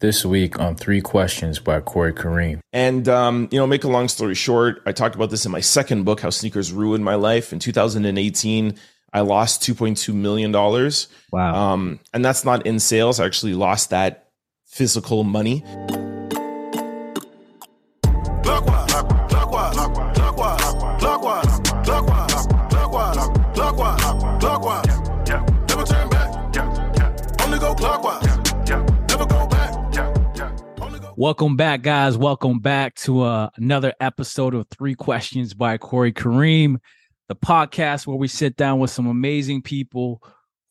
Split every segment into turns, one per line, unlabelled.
This week on Three Questions by Corey Kareem.
And, um, you know, make a long story short, I talked about this in my second book, How Sneakers Ruined My Life. In 2018, I lost $2.2 million.
Wow.
Um, and that's not in sales. I actually lost that physical money.
Welcome back, guys. Welcome back to uh, another episode of Three Questions by Corey Kareem, the podcast where we sit down with some amazing people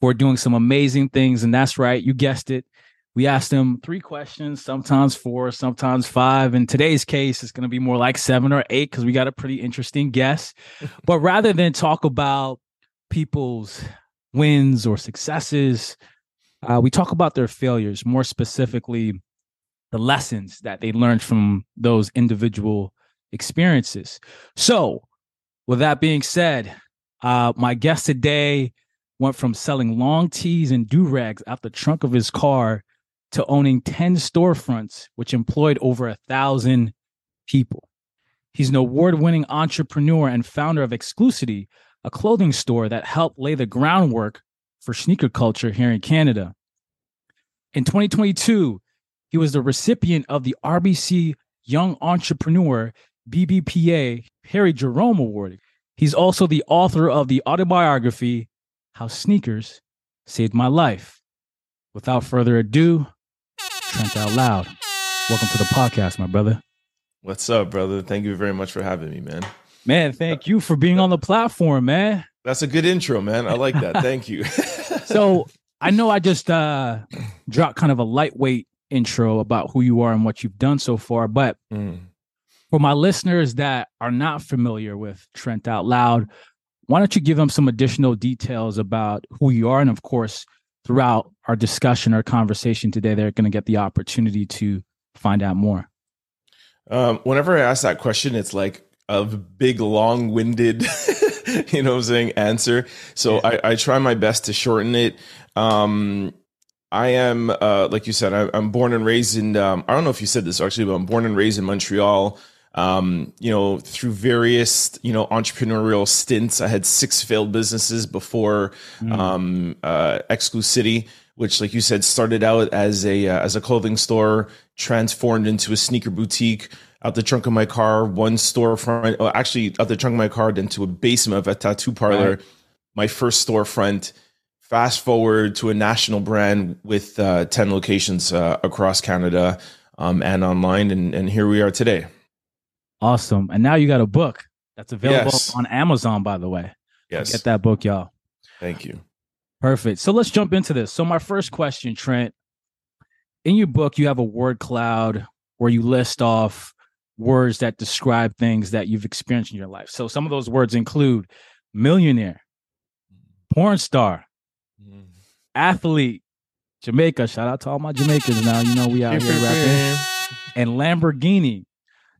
who are doing some amazing things. And that's right, you guessed it. We asked them three questions, sometimes four, sometimes five. In today's case, it's going to be more like seven or eight because we got a pretty interesting guest. but rather than talk about people's wins or successes, uh, we talk about their failures, more specifically, the lessons that they learned from those individual experiences. So, with that being said, uh, my guest today went from selling long tees and do rags out the trunk of his car to owning 10 storefronts, which employed over a thousand people. He's an award winning entrepreneur and founder of Exclucity, a clothing store that helped lay the groundwork for sneaker culture here in Canada. In 2022, he was the recipient of the RBC Young Entrepreneur BBPA Harry Jerome Award. He's also the author of the autobiography How Sneakers Saved My Life. Without further ado, Trent Out Loud. Welcome to the podcast, my brother.
What's up, brother? Thank you very much for having me, man.
Man, thank you for being on the platform, man.
That's a good intro, man. I like that. Thank you.
so I know I just uh dropped kind of a lightweight intro about who you are and what you've done so far. But mm. for my listeners that are not familiar with Trent Out Loud, why don't you give them some additional details about who you are? And of course, throughout our discussion or conversation today, they're going to get the opportunity to find out more.
Um, whenever I ask that question, it's like a big, long winded, you know I'm saying, answer. So yeah. I, I, try my best to shorten it. Um, I am, uh, like you said, I, am born and raised in. Um, I don't know if you said this actually, but I'm born and raised in Montreal. Um, you know, through various you know entrepreneurial stints, I had six failed businesses before mm. um, uh, Exclucity, which, like you said, started out as a uh, as a clothing store, transformed into a sneaker boutique. Out the trunk of my car, one storefront. Oh, actually, out the trunk of my car, into a basement of a tattoo parlor. Right. My first storefront fast forward to a national brand with uh, 10 locations uh, across Canada um, and online. And, and here we are today.
Awesome. And now you got a book that's available yes. on Amazon, by the way.
Yes.
Get that book, y'all.
Thank you.
Perfect. So let's jump into this. So, my first question, Trent, in your book, you have a word cloud where you list off words that describe things that you've experienced in your life. So, some of those words include millionaire, porn star, athlete, Jamaica. Shout out to all my Jamaicans now. You know, we out here rapping. And Lamborghini.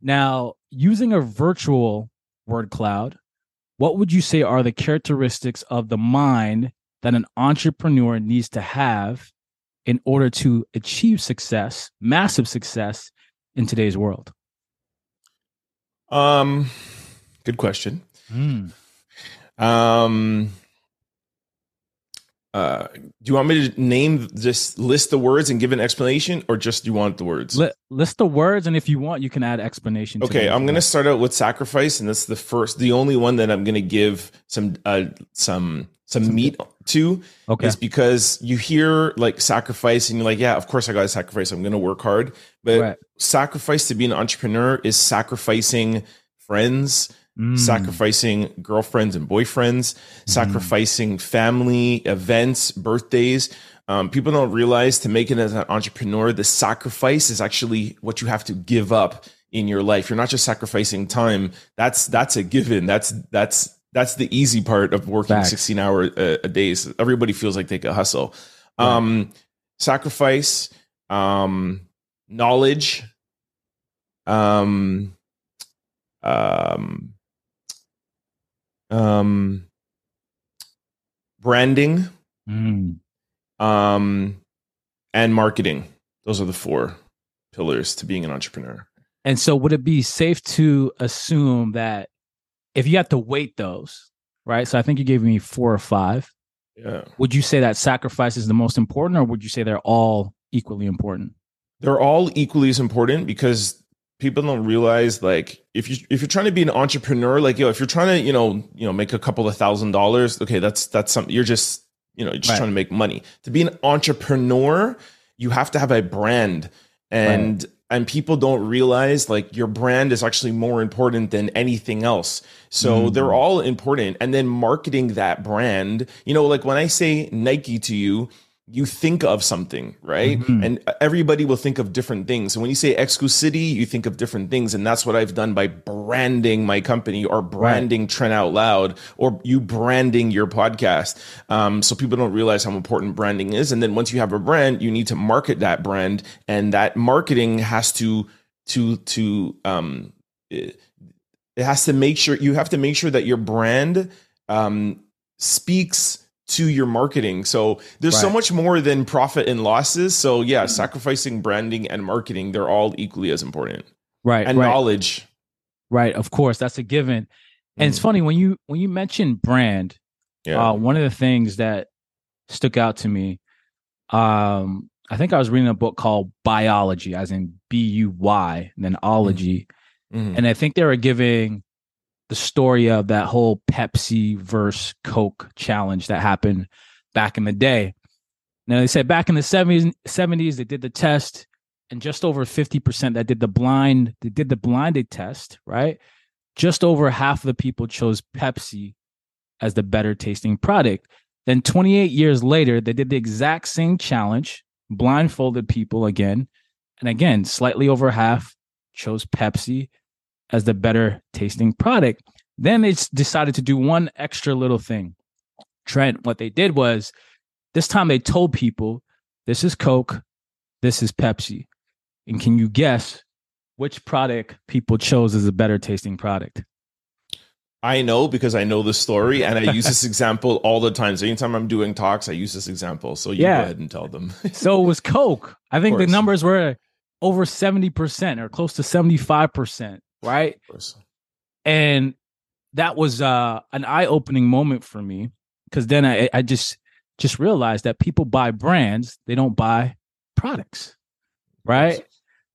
Now, using a virtual word cloud, what would you say are the characteristics of the mind that an entrepreneur needs to have in order to achieve success, massive success in today's world?
Um, good question.
Mm.
Um, uh, do you want me to name just list the words and give an explanation or just do you want the words?
List the words and if you want you can add explanation
okay i'm going to start out with sacrifice and that's the first the only one that i'm going to give some uh some some, some meat to
okay.
is because you hear like sacrifice and you're like yeah of course i gotta sacrifice. I'm going to work hard. But right. sacrifice to be an entrepreneur is sacrificing friends mm. sacrificing girlfriends and boyfriends, mm. sacrificing family events, birthdays. Um, people don't realize to make it as an entrepreneur, the sacrifice is actually what you have to give up in your life. You're not just sacrificing time. That's that's a given. That's that's that's the easy part of working Facts. 16 hour a, a days. Everybody feels like they can hustle. Um, sacrifice, um, knowledge, um, um, um, branding,
mm.
um, and marketing. those are the four pillars to being an entrepreneur.
And so, would it be safe to assume that if you had to weight those, right? So, I think you gave me four or five.
Yeah.
Would you say that sacrifice is the most important, or would you say they're all equally important?
They're all equally as important because people don't realize like if you if you're trying to be an entrepreneur, like yo, if you're trying to you know you know make a couple of thousand dollars, okay, that's that's something you're just you know you're just
Right.
trying to make money. To be an entrepreneur, you have to have a brand and and people don't realize like your brand is actually more important than anything else so
Mhm.
they're all important and then marketing that brand you know like when i say nike to you you think of something right?
Mhm.
and everybody will think of different things. And when you say Exclucity you think of different things. And that's what i've done by branding my company or branding Trent Out Loud or you branding your podcast um, so people don't realize how important branding is. And then once you have a brand you need to market that brand. And that marketing has to to to um it, it has to make sure you have to make sure that your brand um speaks to your marketing. So there's so much more than profit and losses. So yeah sacrificing branding and marketing they're all equally as important.
Right,
and
right,
knowledge.
Right. Of course, that's a given. And it's
Mm,
funny when you when you mention brand,
yeah.
uh, one of the things that stuck out to me, um, I think I was reading a book called Buyology, as in B U Y, and then ology,
Mhm.
and I think they were giving the story of that whole Pepsi versus Coke challenge that happened back in the day. Now they said back in the 70s, 70s they did the test, and just over 50% that did the blind, they did the blinded test, right? Just over half of the people chose Pepsi as the better tasting product. Then 28 years later, they did the exact same challenge, blindfolded people again. And again, slightly over half chose Pepsi as the better tasting product. Then they decided to do one extra little thing. Trent, what they did was this time they told people this is Coke, this is Pepsi. And can you guess which product people chose as a better tasting product?
I know because I know the story and I use this example all the time. So anytime I'm doing talks, I use this example. So you
Yeah.
go ahead and tell them.
So it was Coke. I think the numbers were over 70% or close to 75%, right? And that was uh an eye-opening moment for me because then I, I just just realized that people buy brands they don't buy products right?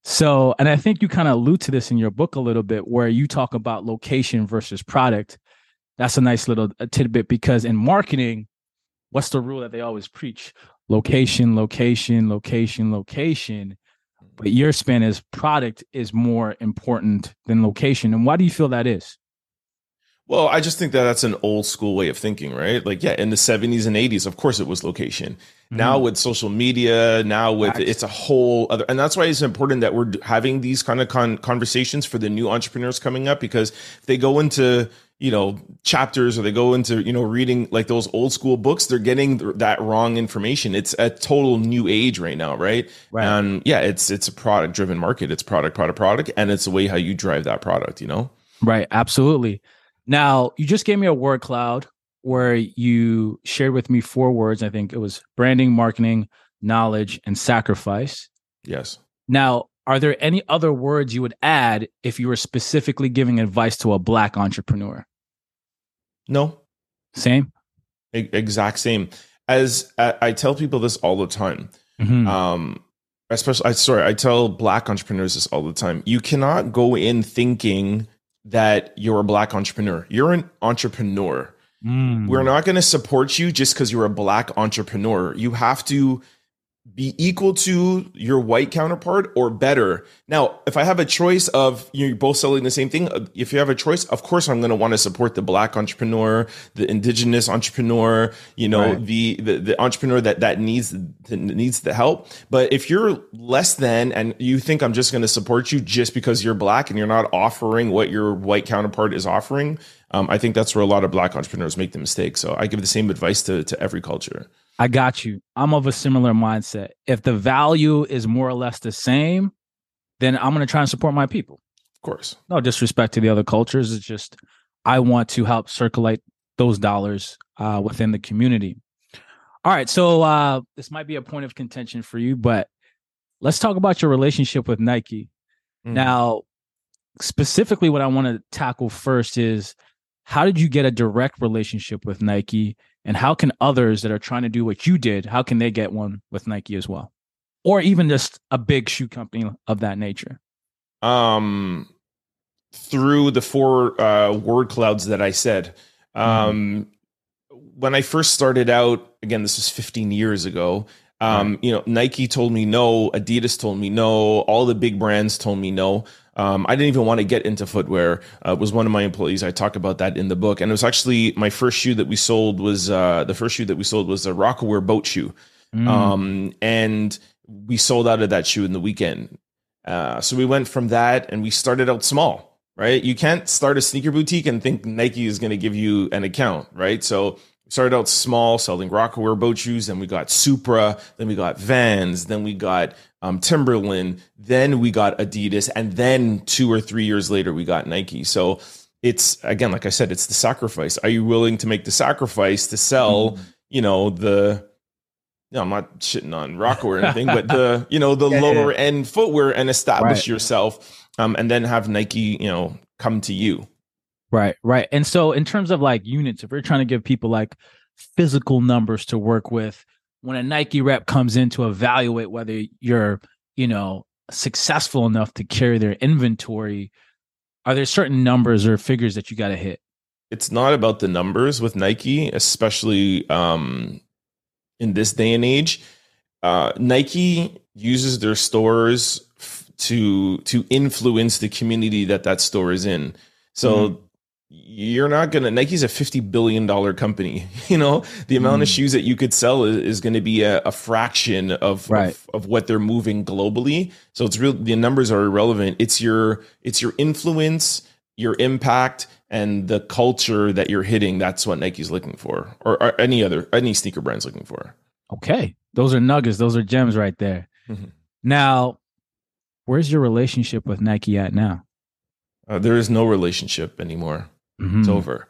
So and i think you kind of allude to this in your book a little bit where you talk about location versus product. That's a nice little uh, tidbit because in marketing what's the rule that they always preach? Location location location location but your spin is product is more important than location and why do you feel that is
Well, I just think that that's an old school way of thinking, right? Like, yeah, in the 70s and 80s, of course it was location. Now with social media, now with
Mm-hmm.
It's a whole other, and that's why it's important that we're having these kind of con- conversations for the new entrepreneurs coming up because if they go into, you know, chapters or they go into, you know, reading like those old school books, they're getting th- that wrong information. It's a total new age right now, right?
Right.
And yeah, it's, it's a product driven market. It's product, product, product. And it's the way how you drive that product, you know?
Right, absolutely. Now, you just gave me a word cloud where you shared with me four words. I think it was branding, marketing, knowledge, and sacrifice.
Yes.
Now, are there any other words you would add if you were specifically giving advice to a black entrepreneur?
No,
Same.
E- exact same as I, I tell people this all the time
Mhm.
um especially i sorry i tell black entrepreneurs this all the time you cannot go in thinking that you're a black entrepreneur you're an entrepreneur
Mm.
we're not going to support you just because you're a black entrepreneur you have to be equal to your white counterpart or better. Now, if I have a choice of you're both selling the same thing, uh, if you have a choice, of course I'm going to want to support the black entrepreneur, the indigenous entrepreneur, you know,
Right.
the, the the entrepreneur that that needs that needs the help. But if you're less than and you think I'm just going to support you just because you're black and you're not offering what your white counterpart is offering, um, I think that's where a lot of black entrepreneurs make the mistake. So I give the same advice to to every culture.
I got you. I'm of a similar mindset. If the value is more or less the same, then I'm going to try and support my people.
Of course.
no disrespect to the other cultures. It's just I want to help circulate those dollars uh, within the community. All right, so uh, this might be a point of contention for you, but let's talk about your relationship with Nike. Mm. Now, specifically, what I want to tackle first is how did you get a direct relationship with Nike, and how can others that are trying to do what you did, how can they get one with Nike as well, or even just a big shoe company of that nature?
Um, through the four uh, word clouds that I said. Mm-hmm. Um, mm-hmm. When I first started out, again, this was 15 years ago. Um. You know, Nike told me no, Adidas told me no, all the big brands told me no. Um, I didn't even want to get into footwear. Uh, was one of my employees. I talk about that in the book, and it was actually my first shoe that we sold was uh, the first shoe that we sold was a Rocawear boat shoe, mm. um, and we sold out of that shoe in the weekend. Uh, so we went from that, and we started out small right? You can't start a sneaker boutique and think Nike is going to give you an account, right? So started out small, selling Rocawear boat shoes. Then we got Supra. Then we got Vans. Then we got um, Timberland. Then we got Adidas. And then two or three years later, we got Nike. So it's again, like I said, it's the sacrifice. Are you willing to make the sacrifice to sell, mm. you know, the no, I'm not shitting on Rocawear or anything, but the you know the yeah, lower yeah. end footwear and establish right. yourself um, and then have Nike, you know, come to you.
Right, right. And so, in terms of like units, if we're trying to give people like physical numbers to work with, when a Nike rep comes in to evaluate whether you're, you know, successful enough to carry their inventory, are there certain numbers or figures that you got to hit?
It's not about the numbers with Nike, especially um, in this day and age. Uh, Nike uses their stores to to influence the community that that store is in. So mm. You're not gonna Nike's a fifty billion dollar company. You know the amount mm. of shoes that you could sell is, is going to be a, a, fraction of, right. of, of what they're moving globally. So it's real. The numbers are irrelevant. It's your it's your influence, your impact, and the culture that you're hitting. That's what Nike's looking for, or, or any other any sneaker brand's looking for.
Okay, those are nuggets. Those are gems right there. Mm-hmm. Now, Where's your relationship with Nike at now?
Uh, there is no relationship anymore. Mm-hmm. It's over.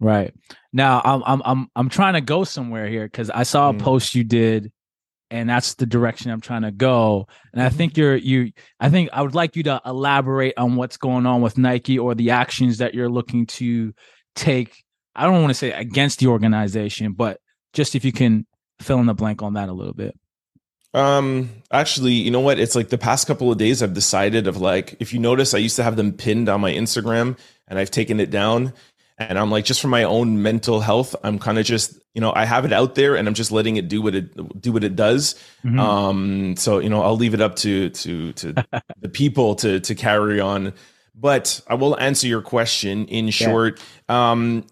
Right now, I'm I'm I'm I'm trying to go somewhere here because I saw a mm. post you did, and that's the direction I'm trying to go. And I mm-hmm. think you're you. I think I would like you to elaborate on what's going on with Nike or the actions that you're looking to take. I don't want to say against the organization, but just if you can fill in the blank on that a little bit.
Um, actually, you know what? It's like the past couple of days I've decided of like, if you notice, I used to have them pinned on my Instagram and I've taken it down. And I'm like, just for my own mental health, I'm kind of just, you know, I have it out there and I'm just letting it do what it do what it does. Mm-hmm. Um, so you know, I'll leave it up to to to the people to to carry on. But I will answer your question in short. Yeah. Um,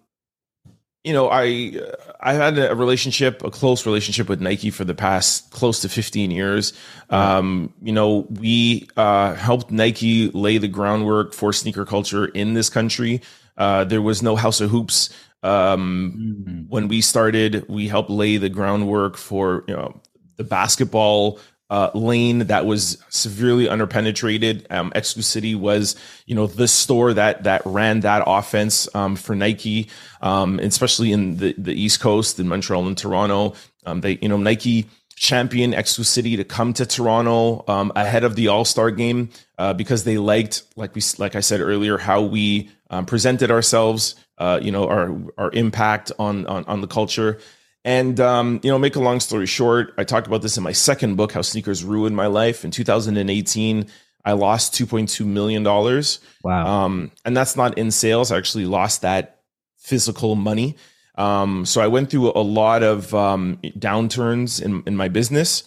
you know, I I had a relationship, a close relationship with Nike for the past close to 15 years. Um, you know, we uh, helped Nike lay the groundwork for sneaker culture in this country. Uh, there was no House of Hoops um, mm-hmm. when we started. We helped lay the groundwork for you know the basketball uh, lane that was severely underpenetrated. Um, City was, you know, the store that that ran that offense um, for Nike, um, especially in the, the East Coast in Montreal and Toronto. Um, they, you know, Nike championed City to come to Toronto um, ahead of the All Star game uh, because they liked, like we, like I said earlier, how we um, presented ourselves. Uh, you know, our our impact on on, on the culture. And um, you know, make a long story short, I talked about this in my second book, How Sneakers Ruined My Life. In 2018, I lost 2.2 million dollars.
Wow.
Um, and that's not in sales. I actually lost that physical money. Um, so I went through a lot of um, downturns in, in my business.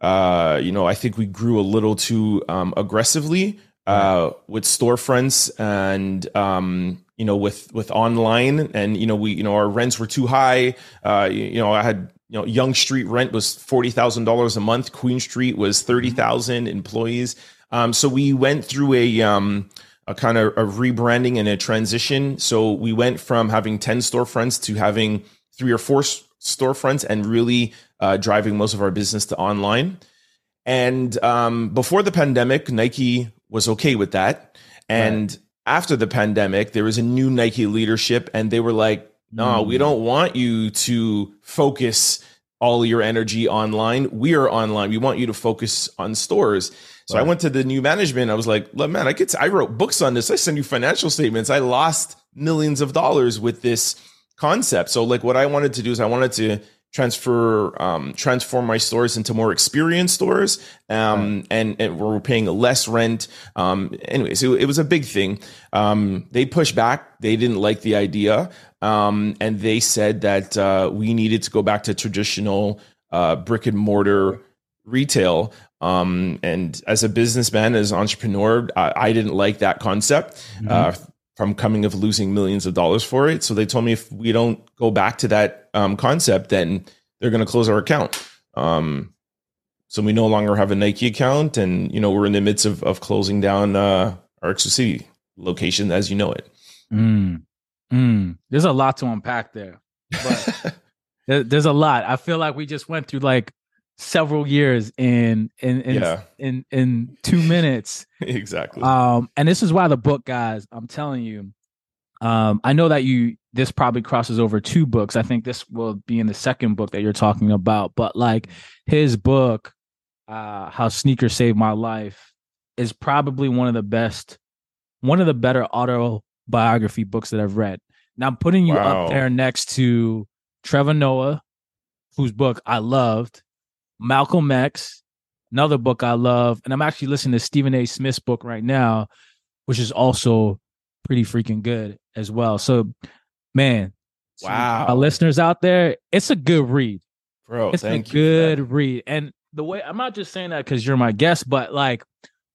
Uh, you know, I think we grew a little too um, aggressively uh, with storefronts and um, you know with with online and you know we you know our rents were too high. Uh you, you know i had you know Yonge Street rent was $40,000 a month. Queen Street was 30,000 employees. Um so we went through a um a kind of a rebranding and a transition. So we went from having 10 storefronts to having three or four storefronts and really uh, driving most of our business to online. And um before the pandemic Nike was okay with that. And right after the pandemic, there was a new Nike leadership, and they were like, no, mm. we don't want you to focus all your energy online. We are online. We want you to focus on stores. So right. I went to the new management. I was like, look, man, I could, I wrote books on this. I send you financial statements. I lost millions of dollars with this concept. So like what I wanted to do is I wanted to transfer um, transform my stores into more experienced stores um, right. and, and, we're paying less rent. Um, anyways it, it, was a big thing. Um, they pushed back. They didn't like the idea. Um, and they said that uh, we needed to go back to traditional uh, brick and mortar retail. Um, and as a businessman as an entrepreneur I, I didn't like that concept. Mm-hmm. uh, from coming of losing millions of dollars for it. So they told me if we don't go back to that um, concept, then they're going to close our account. Um, so we no longer have a Nike account, and you know we're in the midst of of closing down uh, our City location as you know it.
Mm. Mm. There's a lot to unpack there. But there's a lot. I feel like we just went through like several years in in in yeah. in, in two minutes
exactly
um and this is why the book guys i'm telling you um i know that you this probably crosses over two books i think this will be in the second book that you're talking about but like his book uh how sneakers saved my life is probably one of the best one of the better autobiography books that i've read now i'm putting you wow. up there next to trevor noah whose book i loved Malcolm X, another book I love, and I'm actually listening to Stephen A. Smith's book right now, which is also pretty freaking good as well. So, man,
wow,
our listeners out there, it's a good read,
bro.
It's
a
good read, and the way I'm not just saying that because you're my guest, but like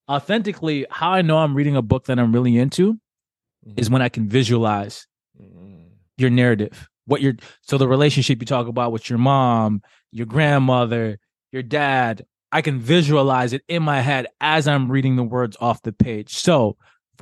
authentically, how I know I'm reading a book that I'm really into mm-hmm. is when I can visualize mm-hmm. your narrative. What you're so the relationship you talk about with your mom, your grandmother, your dad, I can visualize it in my head as I'm reading the words off the page. So,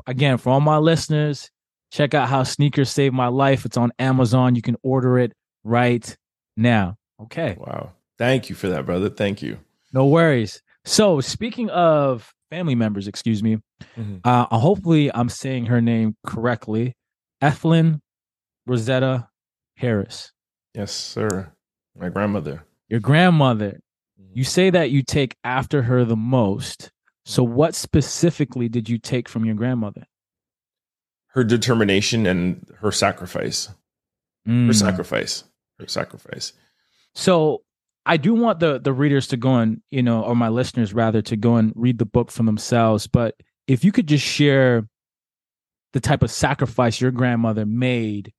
again, for all my listeners, check out how sneakers saved my life. It's on Amazon. You can order it right now. Okay.
Wow. Thank you for that, brother. Thank you.
No worries. So, speaking of family members, excuse me, mm-hmm. uh, hopefully I'm saying her name correctly. Ethelyn Rosetta Harris.
Yes, sir. My grandmother.
Your grandmother you say that you take after her the most. So, what specifically did you take from your grandmother?
Her determination and her sacrifice. Mm. Her sacrifice. Her sacrifice.
So, I do want the the readers to go and you know, or my listeners rather, to go and read the book for themselves. But if you could just share the type of sacrifice your grandmother made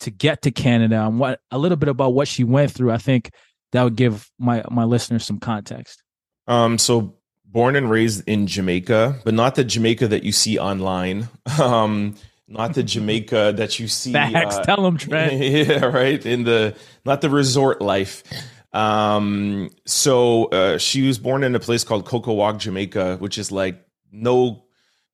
to get to Canada and what a little bit about what she went through, I think that would give my my listeners some context.
Um, so born and raised in Jamaica, but not the Jamaica that you see online. Um, not the Jamaica that you see.
Facts. Uh, Tell them, Trent.
Yeah, right. In the not the resort life. Um, so uh, she was born in a place called Cocowag, Jamaica, which is like no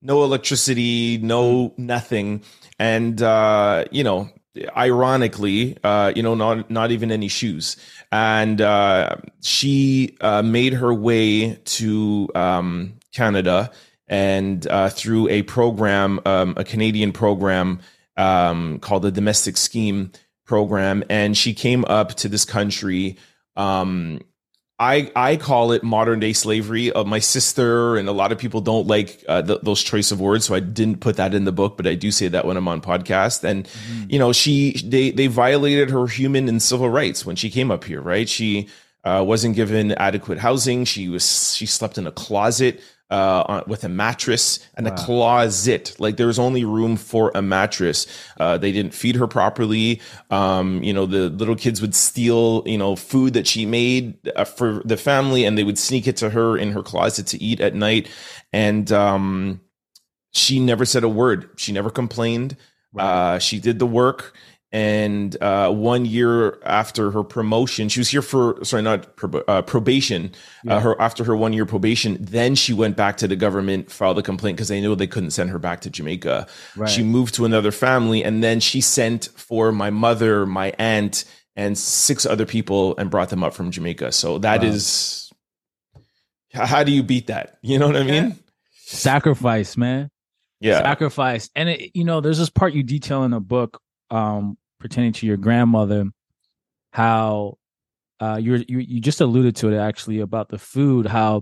no electricity, no nothing, and uh, you know ironically, uh, you know, not not even any shoes. And uh, she uh, made her way to um, Canada and uh, through a program, um, a Canadian program um, called the Domestic Scheme Program, and she came up to this country um, I I call it modern day slavery. Uh, my sister and a lot of people don't like uh, th- those choice of words, so I didn't put that in the book, but I do say that when I'm on podcast. And mm-hmm. you know, she they they violated her human and civil rights when she came up here. Right? She uh, wasn't given adequate housing. She was she slept in a closet uh, with a mattress and wow. a closet. Like there was only room for a mattress. Uh, they didn't feed her properly. Um, you know, the little kids would steal, you know, food that she made uh, for the family and they would sneak it to her in her closet to eat at night. And um, she never said a word. She never complained. Right. Uh, she did the work and uh, one year after her promotion, she was here for sorry, not uh, probation. Uh, yeah. Uh, her after her one year probation, then she went back to the government, filed a complaint because they knew they couldn't send her back to Jamaica. Right. She moved to another family, and then she sent for my mother, my aunt, and six other people, and brought them up from Jamaica. So that wow. is how do you beat that? You know what I mean?
Sacrifice, man.
Yeah,
sacrifice, and it, you know, there's this part you detail in a book um pertaining to your grandmother, how uh, you, you you just alluded to it actually about the food. How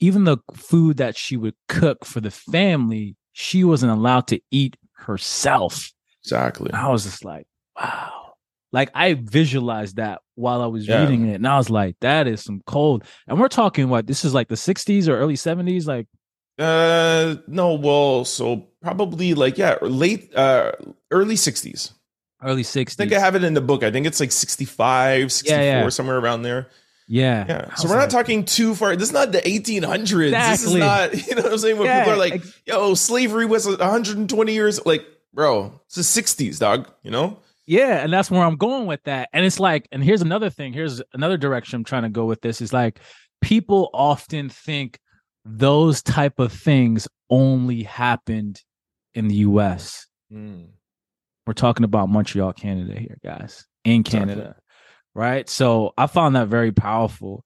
even the food that she would cook for the family, she wasn't allowed to eat herself.
Exactly.
I was just like, wow. Like I visualized that while I was
Yeah.
reading it, and I was like, that is some cold. And we're talking what this is like the 60s or early 70s, like
Uh, no, well, so probably like yeah, late uh early 60s.
Early 60s.
I think I have it in the book. I think it's like 65, 64
yeah.
somewhere around there.
yeah.
Yeah. So we're not talking too far. This is not the 1800s. This is not, you know what I'm saying? When
Yeah,
people are like, yo, slavery was 120 years. Like, bro, it's the 60s, dog, you know?
Yeah, and that's where I'm going with that. And it's like, and here's another thing. Here's another direction I'm trying to go with this. Is like people often think those type of things only happened in the US. Hmm. We're talking about Montreal, Canada here, guys. In
Exactly.
Canada. Right? So I found that very powerful,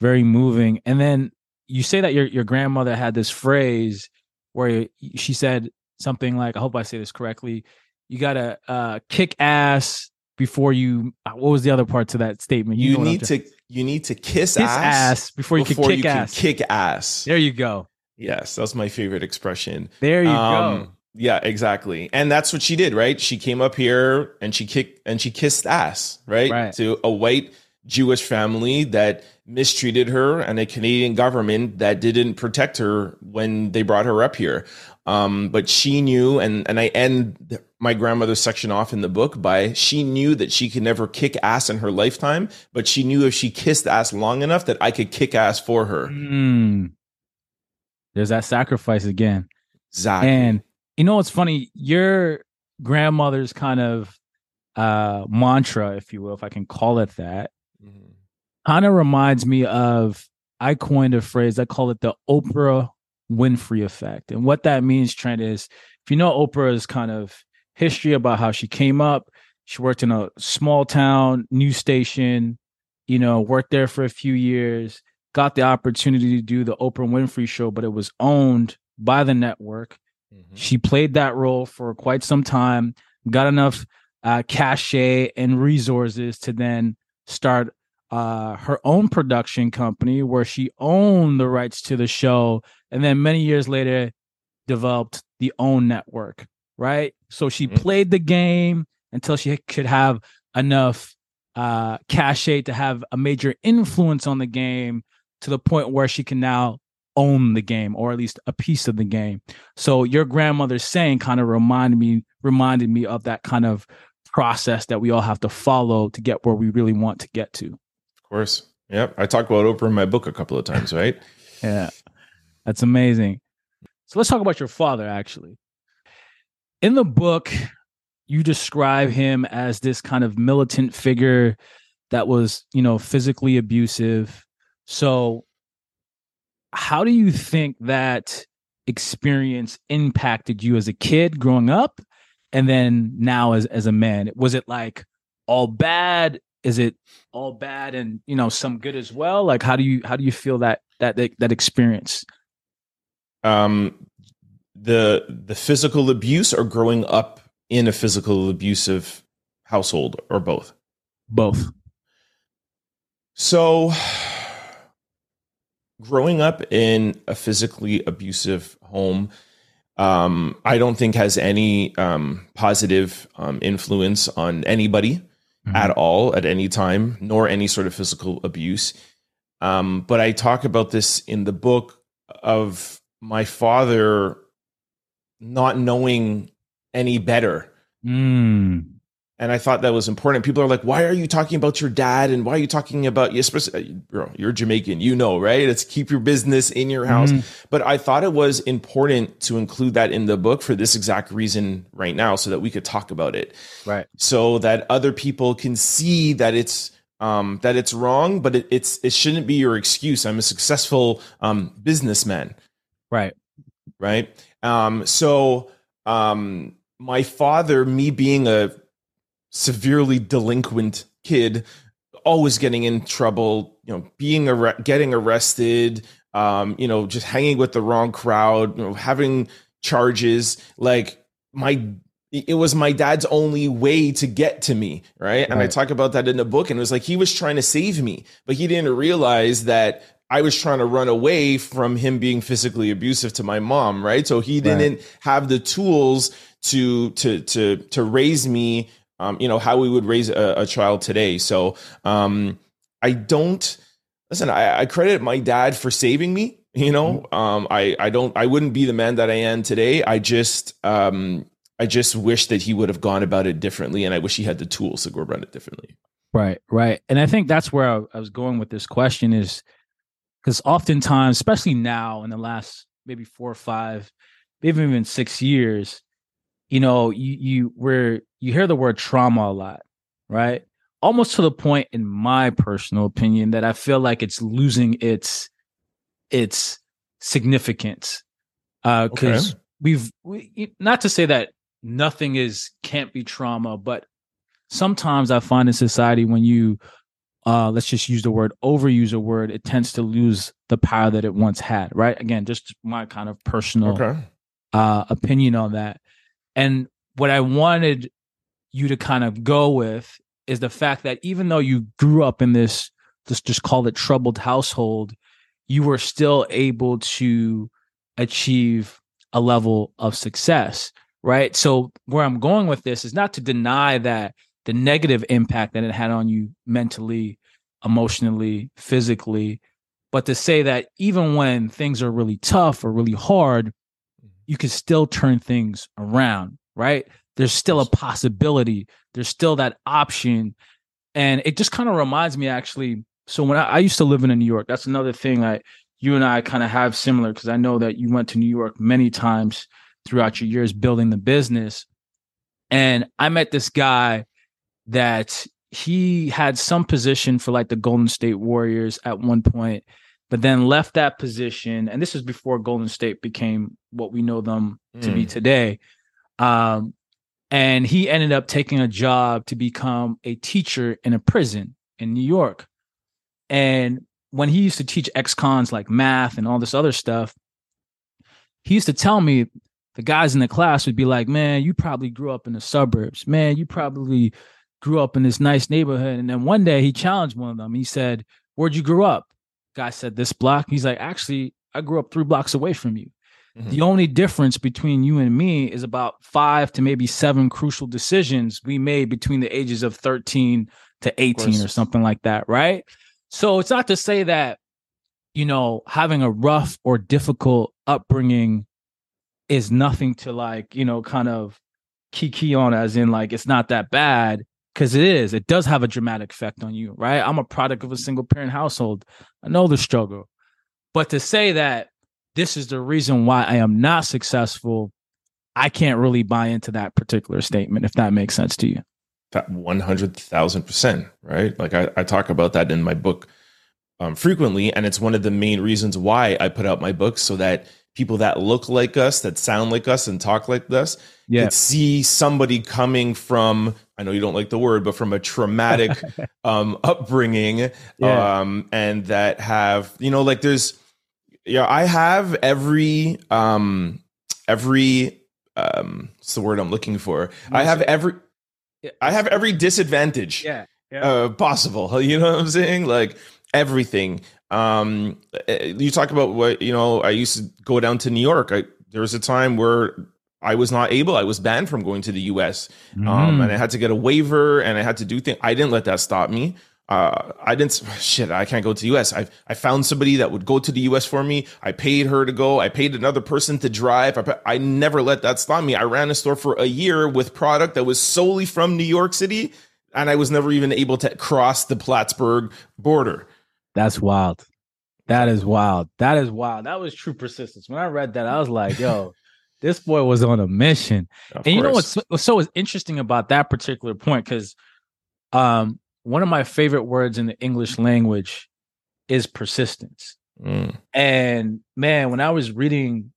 very moving. And then you say that your your grandmother had this phrase where she said something like, I hope I say this correctly. You gotta uh, kick ass before you. uh, What was the other part to that statement?
You,
know
need to you need to kiss,
kiss
ass,
ass, before you can kick
you can
ass.
kick ass.
there you go.
Yes, that's my favorite expression.
There you go.
Yeah, exactly. And that's what she did, right? She came up here and she kicked and she kissed ass, right?
Right.
To a white Jewish family that mistreated her and a Canadian government that didn't protect her when they brought her up here. Um, but she knew, and and I end my grandmother's section off in the book by she knew that she could never kick ass in her lifetime, but she knew if she kissed ass long enough that I could kick ass for her.
Mm. There's that sacrifice again.
Exactly.
And you know what's funny? Your grandmother's kind of uh mantra, if you will, if I can call it that,
Mhm.
kind of reminds me of I coined a phrase, I call it the Oprah Winfrey effect. And what that means, Trent, is if you know Oprah's kind of history about how she came up, she worked in a small town news station, you know, worked there for a few years, got the opportunity to do the Oprah Winfrey show, but it was owned by the network.
Mhm.
She played that role for quite some time, got enough uh, cachet and resources to then start uh, her own production company where she owned the rights to the show. And then many years later, developed the own network, right? So she
Mhm.
played the game until she could have enough uh, cachet to have a major influence on the game to the point where she can now own the game or at least a piece of the game. So your grandmother's saying kind of reminded me reminded me of that kind of process that we all have to follow to get where we really want to get to.
Of course. Yep. I talk about Oprah in my book a couple of times, right?
Yeah. That's amazing. So let's talk about your father actually. In the book, you describe him as this kind of militant figure that was, you know, physically abusive. So how do you think that experience impacted you as a kid growing up and then now as as a man? Was it like all bad? Is it all bad and, you know, some good as well? Like how do you how do you feel that that that, that experience?
Um, the the physical abuse or growing up in a physical abusive household or both.
Both.
So, growing up in a physically abusive home, um, I don't think has any um, positive um, influence on anybody at all at any time, nor any sort of physical abuse. Um, but I talk about this in the book of my father not knowing any better.
Mm.
And I thought that was important. People are like, why are you talking about your dad? And why are you talking about you? Especially, bro, you're Jamaican, you know, right? It's keep your business in your house.
Mhm.
But I thought it was important to include that in the book for this exact reason right now, so that we could talk about it.
Right.
So that other people can see that it's um, that it's wrong, but it, it's it shouldn't be your excuse. I'm a successful um, businessman
Right.
right? Um, so um, my father, me being a severely delinquent kid, always getting in trouble, you know, being arre- getting arrested, um, you know, just hanging with the wrong crowd, you know, having charges. Like my it was my dad's only way to get to me, right? right? And I talk about that in the book. And it was like he was trying to save me, but he didn't realize that I was trying to run away from him being physically abusive to my mom, right? So he didn't right. have the tools to to to to raise me, um, you know, how we would raise a, a child today. So um, I don't listen. I, I credit my dad for saving me. You know, mm-hmm. um, I I don't I wouldn't be the man that I am today. I just um, I just wish that he would have gone about it differently, and I wish he had the tools to go about it differently.
Right, right, and I think that's where I, I was going with this question is because oftentimes, especially now in the last maybe four or five, maybe even six years, you know, you you where you hear the word trauma a lot, right? Almost to the point, in my personal opinion, that I feel like it's losing its its significance. Uh, because okay. we've we, not to say that nothing is can't be trauma but sometimes i find in society when you uh let's just use the word overuse a word it tends to lose the power that it once had right again just my kind of personal okay. uh opinion on that and what i wanted you to kind of go with is the fact that even though you grew up in this let's just call it troubled household you were still able to achieve a level of success right? So where I'm going with this is not to deny that the negative impact that it had on you mentally, emotionally, physically, but to say that even when things are really tough or really hard, mm-hmm. you can still turn things around, right? There's still a possibility. There's still that option. And it just kind of reminds me actually. So when I, I used to live in New York, that's another thing that you and I kind of have similar because I know that you went to New York many times throughout your years building the business. And I met this guy that he had some position for like the Golden State Warriors at one point, but then left that position. And this is before Golden State became what we know them mm. to be mm. today. Um, and he ended up taking a job to become a teacher in a prison in New York. And when he used to teach ex-cons like math and all this other stuff, he used to tell me the guys in the class would be like, man, you probably grew up in the suburbs. Man, you probably grew up in this nice neighborhood. And then one day he challenged one of them. He said, Where'd you grow up? Guy said, This block. He's like, Actually, I grew up three blocks away from you. Mm-hmm. The only difference between you and me is about five to maybe seven crucial decisions we made between the ages of 13 to 18 or something like that. Right. So it's not to say that, you know, having a rough or difficult upbringing is nothing to like, you know, kind of key on as in like it's not that bad because it is. It does have a dramatic effect on you, right? I'm a product of a single parent household. I know the struggle. But to say that this is the reason why I am not successful, I can't really buy into that particular statement, if that makes sense to you.
That 100,000%, right? Like I, I talk about that in my book um, frequently. And it's one of the main reasons why I put out my books so that people that look like us, that sound like us, and talk like us, yeah. could see somebody coming from. I know you don't like the word, but from a traumatic um, upbringing, yeah. um, and that have you know, like there's, yeah, I have every um, every um, what's the word I'm looking for? I have every. I have every disadvantage
yeah,
yeah. Uh, possible. You know what I'm saying? Like everything um, eh, you talk about what you know. I used to go down to New York. I, there was a time where I was not able. I was banned from going to the U.S. Um, mm. and I had to get a waiver, and I had to do things. I didn't let that stop me. Uh, I didn't. Shit, I can't go to the U.S. I I found somebody that would go to the U.S. for me. I paid her to go. I paid another person to drive. I, I never let that stop me. I ran a store for a year with product that was solely from New York City, and I was never even able to cross the Plattsburgh border.
That's wild. That is wild. That is wild. That was true persistence. When I read that, I was like, yo, this boy was on a mission. Of and course. you know what's, what's so interesting about that particular point? Because um, one of my favorite words in the English language is persistence. Mm. And man, when I was reading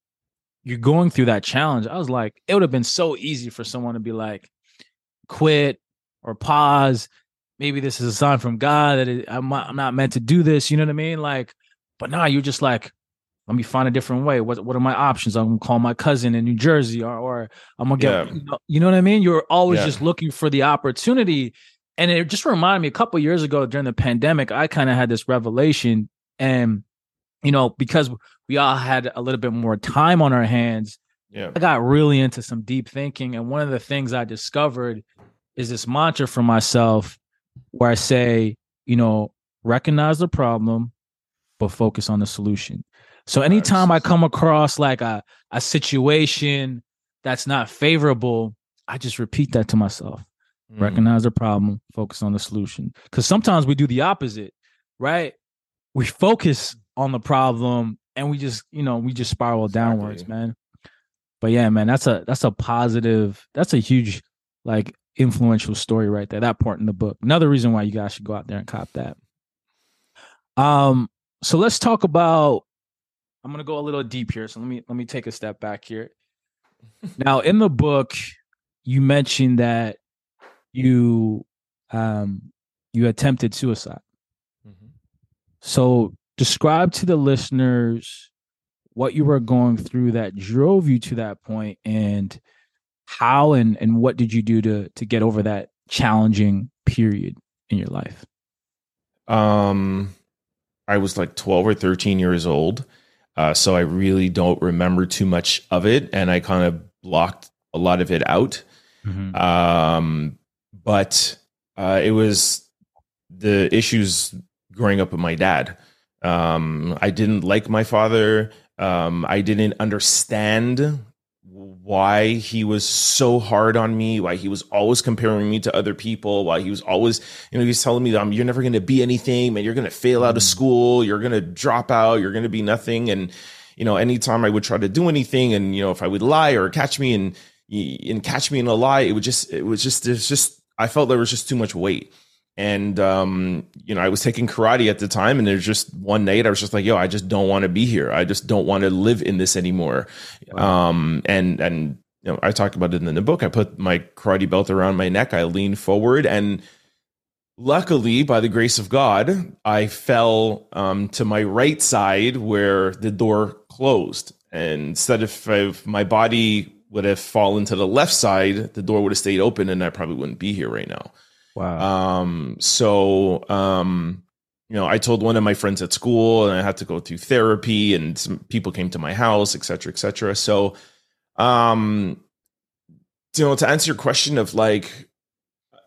you're going through that challenge, I was like, it would have been so easy for someone to be like, quit or pause maybe this is a sign from God that it, I'm, not, I'm not meant to do this. You know what I mean? Like, but now you're just like, let me find a different way. What what are my options? I'm gonna call my cousin in New Jersey, or or I'm gonna get
Yeah.
you, know, you know what I mean. You're always
Yeah.
just looking for the opportunity, and it just reminded me a couple years ago during the pandemic. I kind of had this revelation, and you know because we all had a little bit more time on our hands,
Yeah.
I got really into some deep thinking, and one of the things I discovered is this mantra for myself, where I say, you know, recognize the problem, but focus on the solution. So anytime I come across like a a situation that's not favorable, I just repeat that to myself.
Mm.
Recognize the problem, focus on the solution. Because sometimes we do the opposite, right? We focus on the problem and we just, you know, we just spiral downwards, man. But yeah, man, that's a that's a positive, that's a huge like influential story right there. That part in the book. Another reason why you guys should go out there and cop that. Um, so let's talk about I'm gonna go a little deep here. So let me let me take a step back here. now, in the book, you mentioned that you um you attempted suicide.
Mhm.
So describe to the listeners what you were going through that drove you to that point and how and and what did you do to to get over that challenging period in your life?
Um, I was like 12 or 13 years old. Uh, so I really don't remember too much of it. And I kind of blocked a lot of it out. Um, but uh, it was the issues growing up with my dad. Um, I didn't like my father. Um, I didn't understand why he was so hard on me, why he was always comparing me to other people, why he was always, you know, he's telling me that um, you're never going to be anything, man. You're going to fail out of
Mm.
school. You're going to drop out. You're going to be nothing. And, you know, anytime I would try to do anything and, you know, if I would lie or catch me and, and catch me in a lie, it would just, it was just, there's just, I felt there was just too much weight. And, um, you know, I was taking karate at the time and there's just one night I was just like, yo, I just don't want to be here. I just don't want to live in this anymore. Um, and, and, you know, I talk about it in the book. I put my karate belt around my neck. I leaned forward and, luckily by the grace of god i fell um, to my right side where the door closed and instead of if my body would have fallen to the left side the door would have stayed open and i probably wouldn't be here right now
Wow.
um, so um, you know i told one of my friends at school and i had to go through therapy and some people came to my house et cetera et cetera so um you know to answer your question of like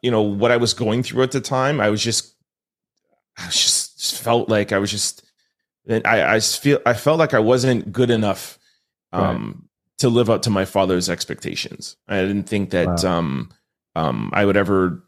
you know what I was going through at the time. I was just, I was just, just felt like I was just, I I feel I felt like I wasn't good enough um, to live up to my father's expectations. I didn't think that
Wow.
um, um, I would ever